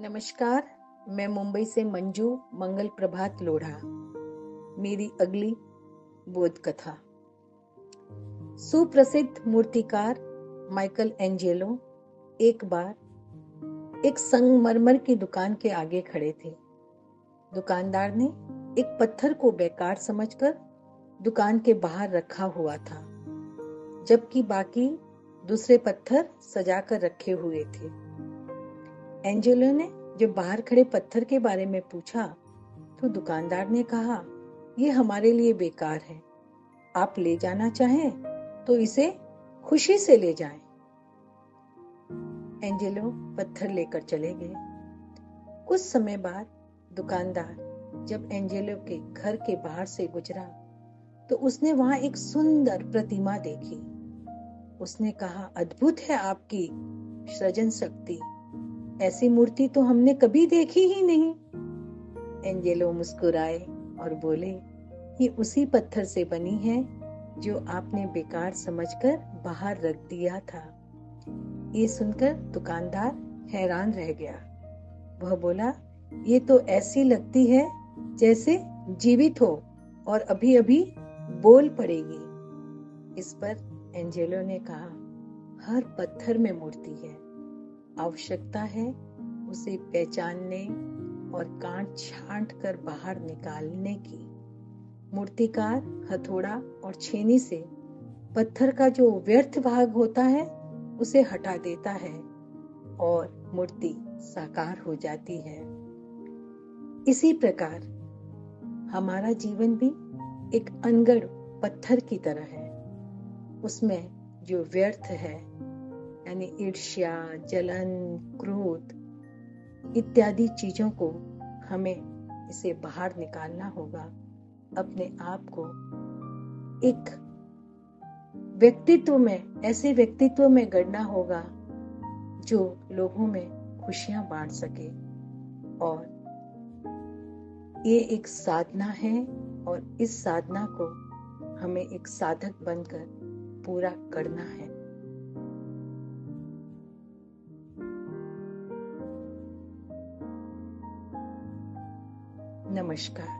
नमस्कार, मैं मुंबई से मंजू, मंगल प्रभात लोढ़ा। मेरी अगली बोध कथा सुप्रसिद्ध मूर्तिकार माइकल एंजेलो एक बार एक संगमरमर की दुकान के आगे खड़े थे। दुकानदार ने एक पत्थर को बेकार समझकर दुकान के बाहर रखा हुआ था, जबकि बाकी दूसरे पत्थर सजाकर रखे हुए थे। एंजेलो ने जब बाहर खड़े पत्थर के बारे में पूछा तो दुकानदार ने कहा यह हमारे लिए बेकार है। आप ले जाना चाहें तो इसे खुशी से ले जाएँ। एंजेलो पत्थर लेकर चले गए। कुछ समय बाद दुकानदार जब एंजेलो के घर के बाहर से गुजरा तो उसने वहाँ एक सुंदर प्रतिमा देखी। उसने कहा, अद्भुत है आपकी सृजन शक्ति ऐसी मूर्ति तो हमने कभी देखी ही नहीं। एंजेलो मुस्कुराए और बोले, ये उसी पत्थर से बनी है जो आपने बेकार समझकर बाहर रख दिया था। ये सुनकर दुकानदार हैरान रह गया। वह बोला, ये तो ऐसी लगती है जैसे जीवित हो और अभी अभी बोल पड़ेगी। इस पर एंजेलो ने कहा, हर पत्थर में मूर्ति है। आवश्यकता है, उसे पहचानने और कांट छांट कर बाहर निकालने की। मूर्तिकार हथौड़ा और छेनी से पत्थर का जो व्यर्थ भाग होता है, उसे हटा देता है और मूर्ति साकार हो जाती है। इसी प्रकार हमारा जीवन भी एक अनगढ़ पत्थर की तरह है। उसमें जो व्यर्थ है यानी ईर्ष्या, जलन, क्रोध इत्यादि चीज़ों को हमें इसे बाहर निकालना होगा। अपने आप को एक व्यक्तित्व में, ऐसे व्यक्तित्व में गढ़ना होगा जो लोगों में खुशियाँ बांट सके। और ये एक साधना है और इस साधना को हमें एक साधक बनकर पूरा करना है। नमस्कार।